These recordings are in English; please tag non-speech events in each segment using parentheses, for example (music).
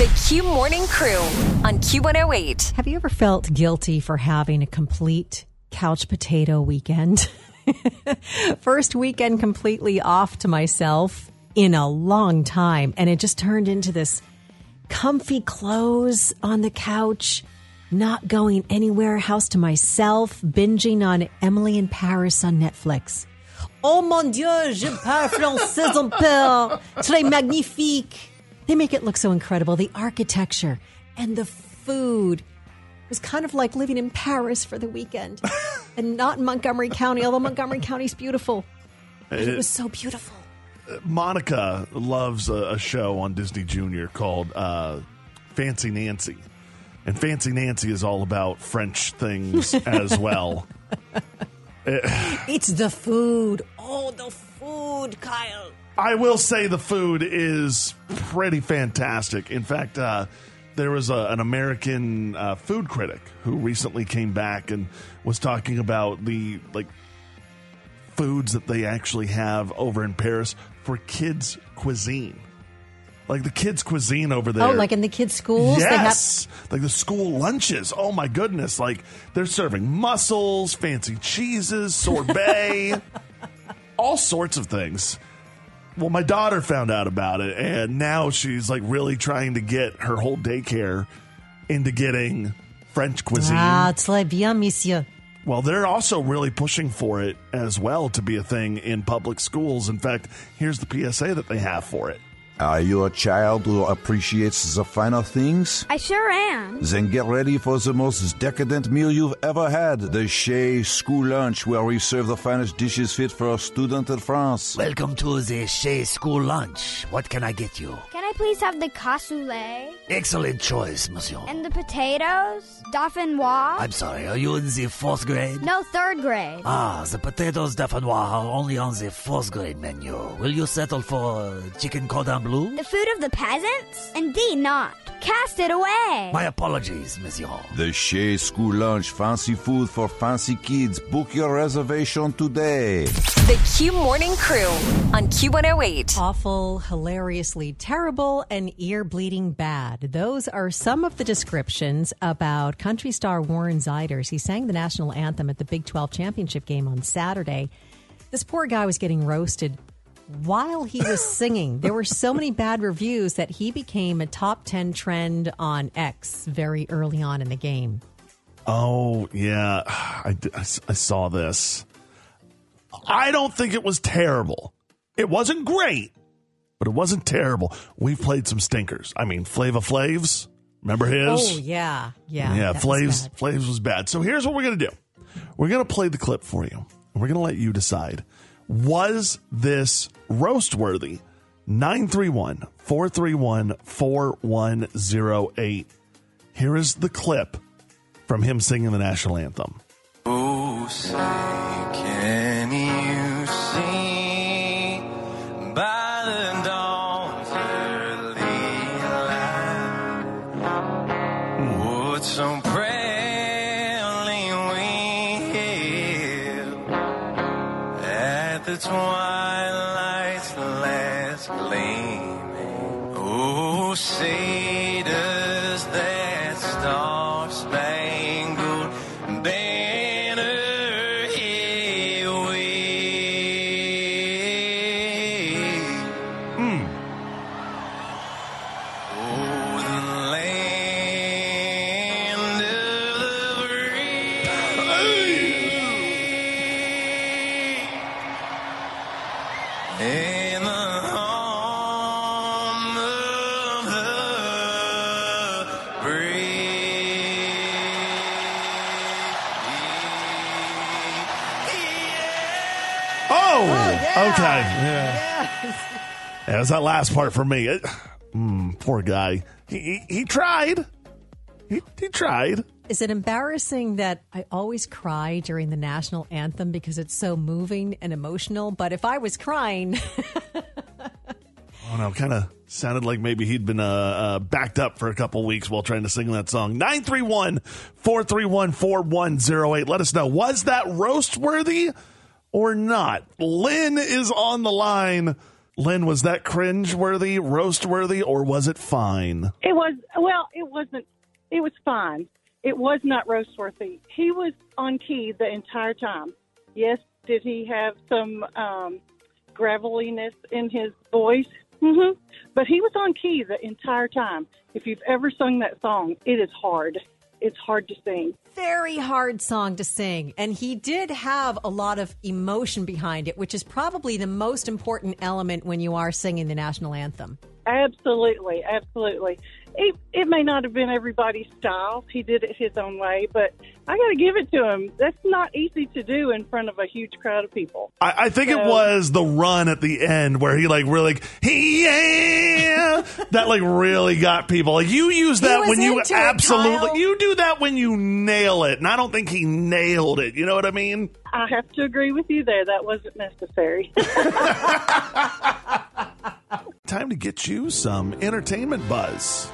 The Q Morning Crew on Q108. Have you ever felt guilty for having a complete couch potato weekend? (laughs) First weekend completely off to myself in a long time. And it just turned into this comfy clothes on the couch, not going anywhere, house to myself, binging on Emily in Paris on Netflix. Oh mon Dieu, je parle français un peu. Très magnifique. They make it look so incredible. The architecture and the food. It was kind of like living in Paris for the weekend (laughs) and not in Montgomery County, although Montgomery County's beautiful. But it was so beautiful. Monica loves a, a show on Disney Junior called uh, Fancy Nancy. And Fancy Nancy is all about French things (laughs) as well. (laughs) It's the food. Oh, the food, Kyle. I will say the food is pretty fantastic. In fact, uh, there was a, an American uh, food critic who recently came back and was talking about the like foods that they actually have over in Paris for kids cuisine. Like the kids cuisine over there. Oh, like in the kids' schools? They have- Yes, like the school lunches. Oh my goodness! Like they're serving mussels, fancy cheeses, sorbet, (laughs) all sorts of things. Well, my daughter found out about it, and now she's like really trying to get her whole daycare into getting French cuisine. Ah, très bien, monsieur. Well, they're also really pushing for it as well to be a thing in public schools. In fact, here's the PSA that they have for it. Are you a child who appreciates the finer things? I sure am. Then get ready for the most decadent meal you've ever had the Chez School Lunch, where we serve the finest dishes fit for a student in France. Welcome to the Chez School Lunch. What can I get you? Can I please have the cassoulet? Excellent choice, monsieur. And the potatoes? Dauphinoise? I'm sorry, are you in the fourth grade? No, third grade. Ah, the potatoes dauphinois are only on the fourth grade menu. Will you settle for uh, chicken cordon bleu? The food of the peasants? Indeed not. Cast it away. My apologies, monsieur. The Chez School Lunch, fancy food for fancy kids. Book your reservation today. The Q Morning Crew on Q108. Awful, hilariously terrible, and ear bleeding bad. Those are some of the descriptions about country star Warren Zeiders. He sang the national anthem at the Big 12 championship game on Saturday. This poor guy was getting roasted while he was (laughs) singing. There were so many bad reviews that he became a top 10 trend on X very early on in the game. Oh, yeah. I I saw this. I don't think it was terrible. It wasn't great, but it wasn't terrible. We've played some stinkers. I mean, Flavor Flav's. Remember his? Oh, yeah. Yeah. yeah, Flaves, was. Flavs was bad. So here's what we're going to do we're going to play the clip for you. We're going to let you decide was this roast worthy? 931 431 4108. Here is the clip from him singing the national anthem. Oh, twilight's last gleaming? Oh, say Yeah. Yeah, it was that last part for me. It, mm, poor guy. He, he, he tried. He, he tried. Is it embarrassing that I always cry during the national anthem because it's so moving and emotional? But if I was crying, Oh no, kind of sounded like maybe he'd been uh, uh, backed up for a couple weeks while trying to sing that song. 931 431 4108. Let us know. Was that roast worthy or not? Lynn is on the line. Lynn, was that cringe worthy, roast worthy, or was it fine? It was well. It wasn't. It was fine. It was not roast worthy. He was on key the entire time. Yes, did he have some um, graveliness in his voice? Mm-hmm. But he was on key the entire time. If you've ever sung that song, it is hard. It's hard to sing. Very hard song to sing. And he did have a lot of emotion behind it, which is probably the most important element when you are singing the national anthem. Absolutely, absolutely. It, it may not have been everybody's style. He did it his own way, but I got to give it to him. That's not easy to do in front of a huge crowd of people. I, I think it was the run at the end where he like really like yeah that like really got people. Like you use that when you into it, absolutely you do that when you nail it, and I don't think he nailed it. You know what I mean? I have to agree with you there. That wasn't necessary. (laughs) Time to get you some entertainment buzz.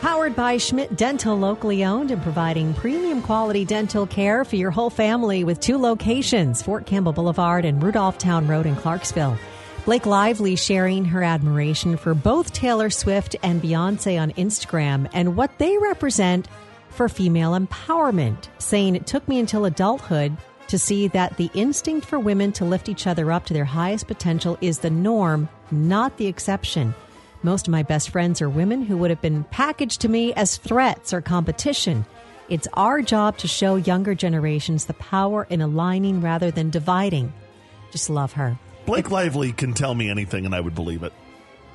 Powered by Schmidt Dental, locally owned and providing premium quality dental care for your whole family with two locations Fort Campbell Boulevard and Rudolph Town Road in Clarksville. Blake Lively sharing her admiration for both Taylor Swift and Beyonce on Instagram and what they represent for female empowerment, saying it took me until adulthood to see that the instinct for women to lift each other up to their highest potential is the norm, not the exception. Most of my best friends are women who would have been packaged to me as threats or competition. It's our job to show younger generations the power in aligning rather than dividing. Just love her. Blake Lively can tell me anything, and I would believe it.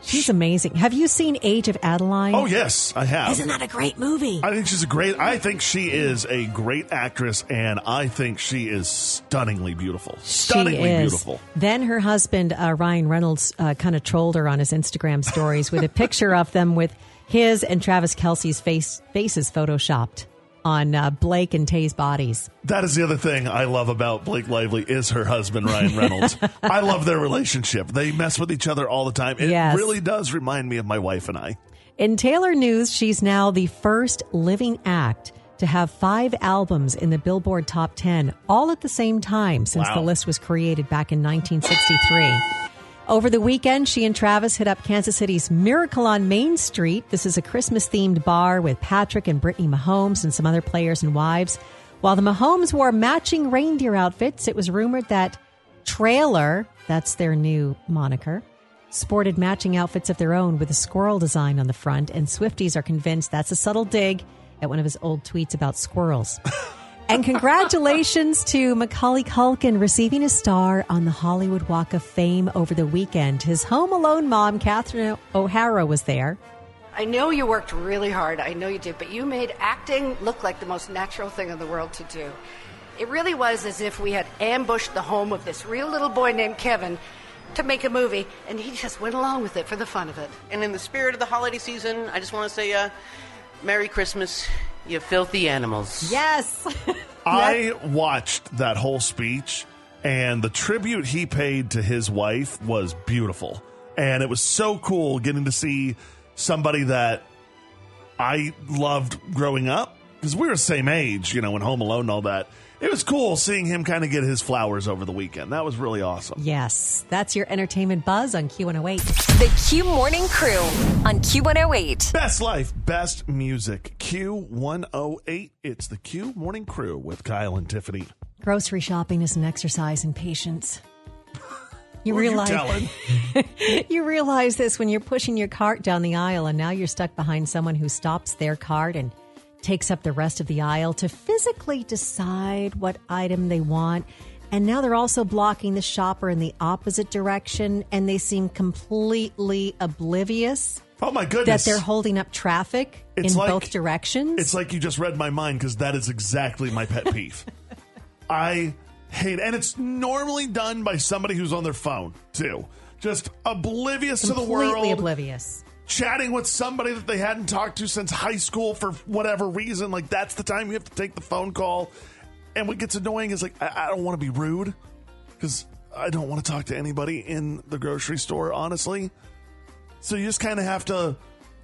She's amazing. Have you seen Age of Adaline? Oh yes, I have. Isn't that a great movie? I think she's a great. I think she is a great actress, and I think she is stunningly beautiful. Stunningly beautiful. Then her husband, uh, Ryan Reynolds, uh, kind of trolled her on his Instagram stories with a picture of them with his and Travis Kelce's face faces photoshopped on uh, Blake and Tay's bodies. That is the other thing I love about Blake Lively is her husband Ryan (laughs) Reynolds. I love their relationship. They mess with each other all the time. It Yes. really does remind me of my wife and I. In Taylor news, she's now the first living act to have five albums in the Billboard Top 10 all at the same time since Wow. the list was created back in 1963. Over the weekend, she and Travis hit up Kansas City's Miracle on Main Street. This is a Christmas themed bar with Patrick and Brittany Mahomes and some other players and wives. While the Mahomes wore matching reindeer outfits, it was rumored that Traylor, that's their new moniker, sported matching outfits of their own with a squirrel design on the front, and Swifties are convinced that's a subtle dig at one of his old tweets about squirrels. (laughs) and congratulations to Macaulay Culkin receiving a star on the Hollywood Walk of Fame over the weekend. His Home Alone mom, Catherine O'Hara, was there. I know you worked really hard. I know you did, but you made acting look like the most natural thing in the world to do. It really was as if we had ambushed the home of this real little boy named Kevin to make a movie, and he just went along with it for the fun of it. And in the spirit of the holiday season, I just want to say, uh, Merry Christmas, you filthy animals. Yes. (laughs) I watched that whole speech, and the tribute he paid to his wife was beautiful. And it was so cool getting to see somebody that I loved growing up because we were the same age, you know, when Home Alone and all that. It was cool seeing him kind of get his flowers over the weekend. That was really awesome. yes, that's your entertainment buzz on Q108. The Q Morning Crew on Q108. Best life, best music. Q108. It's the Q Morning Crew with Kyle and Tiffany. Grocery shopping is an exercise in patience. (laughs) You Who are you realize telling? (laughs) you realize this when you're pushing your cart down the aisle and now you're stuck behind someone who stops their cart and takes up the rest of the aisle to physically decide what item they want. And now they're also blocking the shopper in the opposite direction and they seem completely oblivious Oh my goodness! that they're holding up traffic It's in like- both directions. It's like you just read my mind because that is exactly my pet peeve. (laughs) I hate, and it's normally done by somebody who's on their phone too, just oblivious to the world, completely oblivious. Chatting with somebody that they hadn't talked to since high school for whatever reason. Like that's the time you have to take the phone call. And what gets annoying is like I, I don't want to be rude because I don't want to talk to anybody in the grocery store, honestly. So you just kind of have to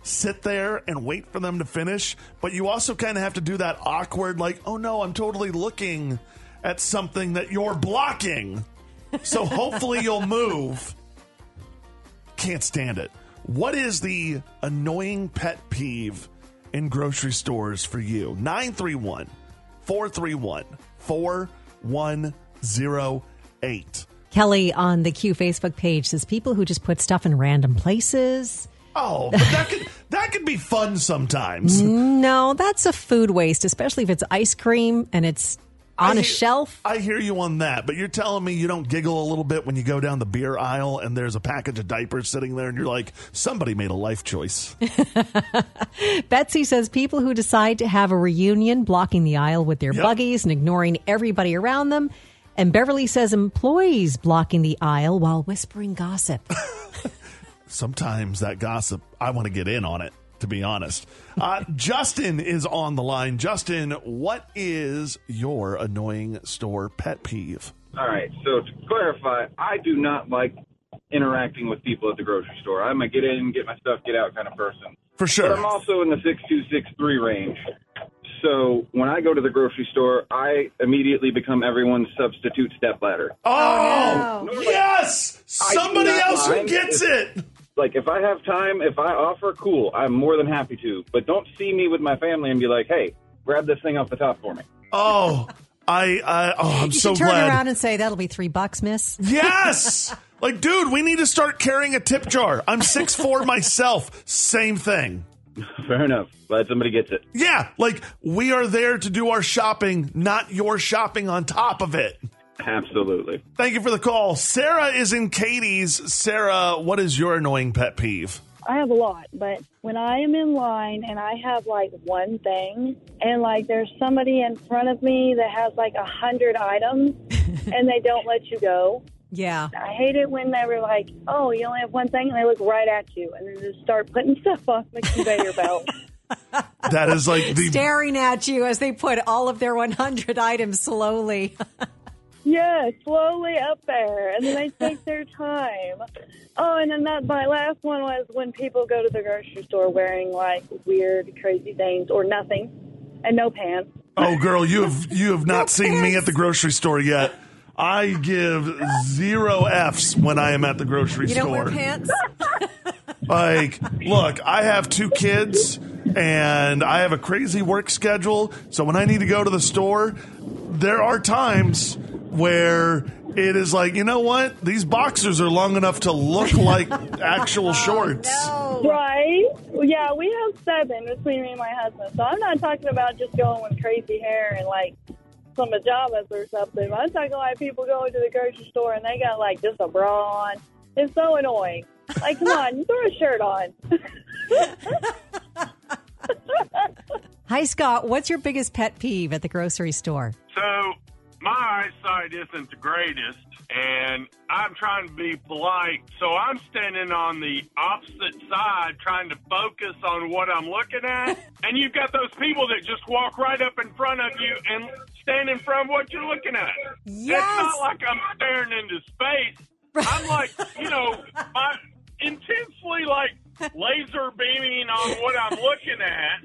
sit there and wait for them to finish, but you also kind of have to do that awkward, like, oh no, I'm totally looking at something that you're blocking. So hopefully you'll move. can't stand it. What is the annoying pet peeve in grocery stores for you? 931 431 4108. Kelly on the Q Facebook page says people who just put stuff in random places. Oh, but that could (laughs) that could be fun sometimes. No, that's a food waste, especially if it's ice cream and it's on I a hear- shelf. I hear you on that, but you're telling me you don't giggle a little bit when you go down the beer aisle and there's a package of diapers sitting there and you're like, somebody made a life choice. (laughs) Betsy says people who decide to have a reunion blocking the aisle with their Yep. buggies and ignoring everybody around them. And Beverly says employees blocking the aisle while whispering gossip. (laughs) Sometimes that gossip, I want to get in on it, to be honest. Uh, Justin is on the line. Justin, what is your annoying store pet peeve? All right. So to clarify, I do not like interacting with people at the grocery store. I'm a get in, get my stuff, get out kind of person. For sure. But I'm also in the six two six three range. So when I go to the grocery store, I immediately become everyone's substitute stepladder. Oh, yes! I do Somebody else who gets if- it. Like if I have time, if I offer, cool, I'm more than happy to. But don't see me with my family and be like, "Hey, grab this thing off the top for me." Oh, I, I oh, I'm you so should turn glad. around and say, that'll be three bucks, miss. Yes! (laughs) like, dude, we need to start carrying a tip jar. I'm six four (laughs) myself. Same thing. Fair enough. Glad somebody gets it. Yeah, like we are there to do our shopping, not your shopping on top of it. Absolutely. Thank you for the call. Sarah is in Cadiz. Sarah, what is your annoying pet peeve? I have a lot, but when I am in line and I have like one thing, and like there's somebody in front of me that has like a hundred items, (laughs) and they don't let you go. Yeah. I hate it when they were like, "Oh, you only have one thing," and they look right at you, and then just start putting stuff on the conveyor (laughs) belt. That is like the Staring at you as they put all of their 100 items slowly. (laughs) Yeah, slowly up there, and then they take (laughs) their time. Oh, and then that my last one was when people go to the grocery store wearing like weird, crazy things or nothing, and no pants. Oh, girl, you have you have not seen me at the grocery store yet. I give zero F's when I am at the grocery You store. don't wear pants? (laughs) (laughs) Like, look, I have two kids and I have a crazy work schedule. So when I need to go to the store, there are times where it is like, you know what? These boxers are long enough to look like (laughs) actual oh, shorts. Right? Yeah, we have seven between me and my husband. So I'm not talking about just going with crazy hair and like some pajamas or something. I'm talking like people going to the grocery store and they got like just a bra on. It's so annoying. Like, come on, you throw a shirt on. (laughs) Hi, Scott. What's your biggest pet peeve at the grocery store? So my eyesight isn't the greatest, and I'm trying to be polite. So I'm standing on the opposite side, trying to focus on what I'm looking at. (laughs) And you've got those people that just walk right up in front of you and stand in front of what you're looking at. Yes. It's not like I'm staring into space. I'm like, you know, my intensely like laser beaming on what I'm looking at.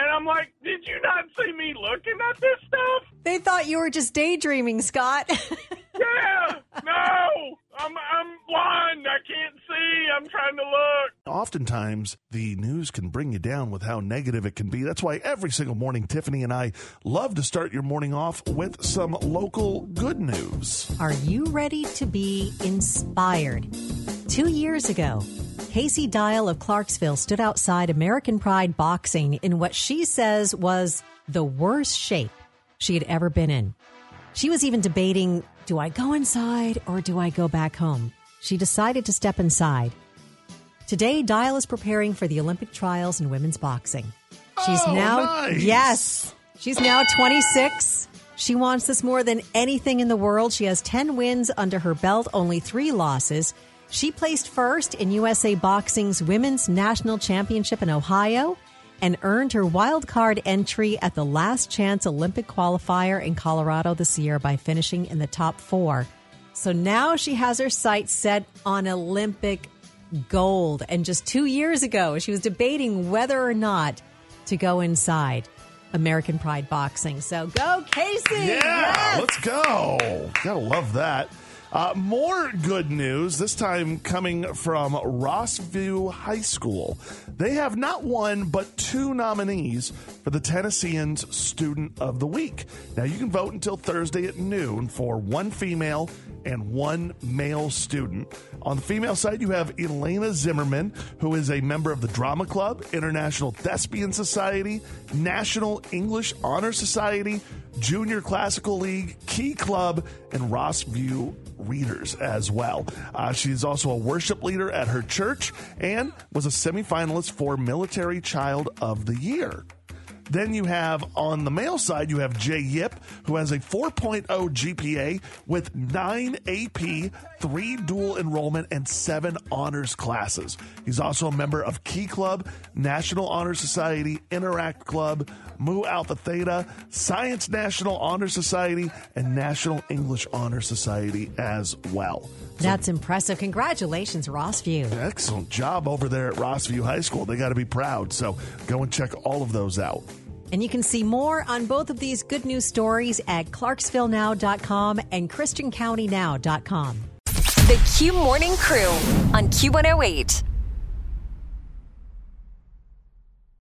And I'm like, did you not see me looking at this stuff? They thought you were just daydreaming, Scott. (laughs) Yeah, no, I'm I'm blind. I can't see. I'm trying to look. Oftentimes, the news can bring you down with how negative it can be. That's why every single morning, Tiffany and I love to start your morning off with some local good news. Are you ready to be inspired? Two years ago, Casey Dial of Clarksville stood outside American Pride Boxing in what she says was the worst shape she had ever been in. She was even debating do I go inside or do I go back home? She decided to step inside. Today, Dial is preparing for the Olympic trials in women's boxing. She's Oh, now, nice. yes, she's now 26. She wants this more than anything in the world. She has 10 wins under her belt, only three losses. She placed first in USA Boxing's Women's National Championship in Ohio and earned her wild card entry at the last chance Olympic qualifier in Colorado this year by finishing in the top four. So now she has her sights set on Olympic gold. And just two years ago, she was debating whether or not to go inside American Pride Boxing. So go, Casey! Yeah, Yes! let's go. Gotta love that. Uh, more good news, this time coming from Rossview High School. They have not one, but two nominees for the Tennesseans Student of the Week. Now, you can vote until Thursday at noon for one female and one male student. On the female side, you have Elena Zimmerman, who is a member of the Drama Club, International Thespian Society, National English Honor Society, Junior Classical League, Key Club, and Rossview Readers as well. Uh, is also a worship leader at her church and was a semifinalist for Military Child of the Year. Then you have on the male side, you have Jay Yip, who has a 4.0 GPA with nine AP, three dual enrollment, and seven honors classes. He's also a member of Key Club, National Honor Society, Interact Club, Mu Alpha Theta, Science National Honor Society, and National English Honor Society as well. That's impressive. Congratulations, Rossview. Excellent job over there at Rossview High School. They got to be proud. So go and check all of those out. And you can see more on both of these good news stories at clarksvillenow.com and christiancountynow.com. The Q Morning Crew on Q108.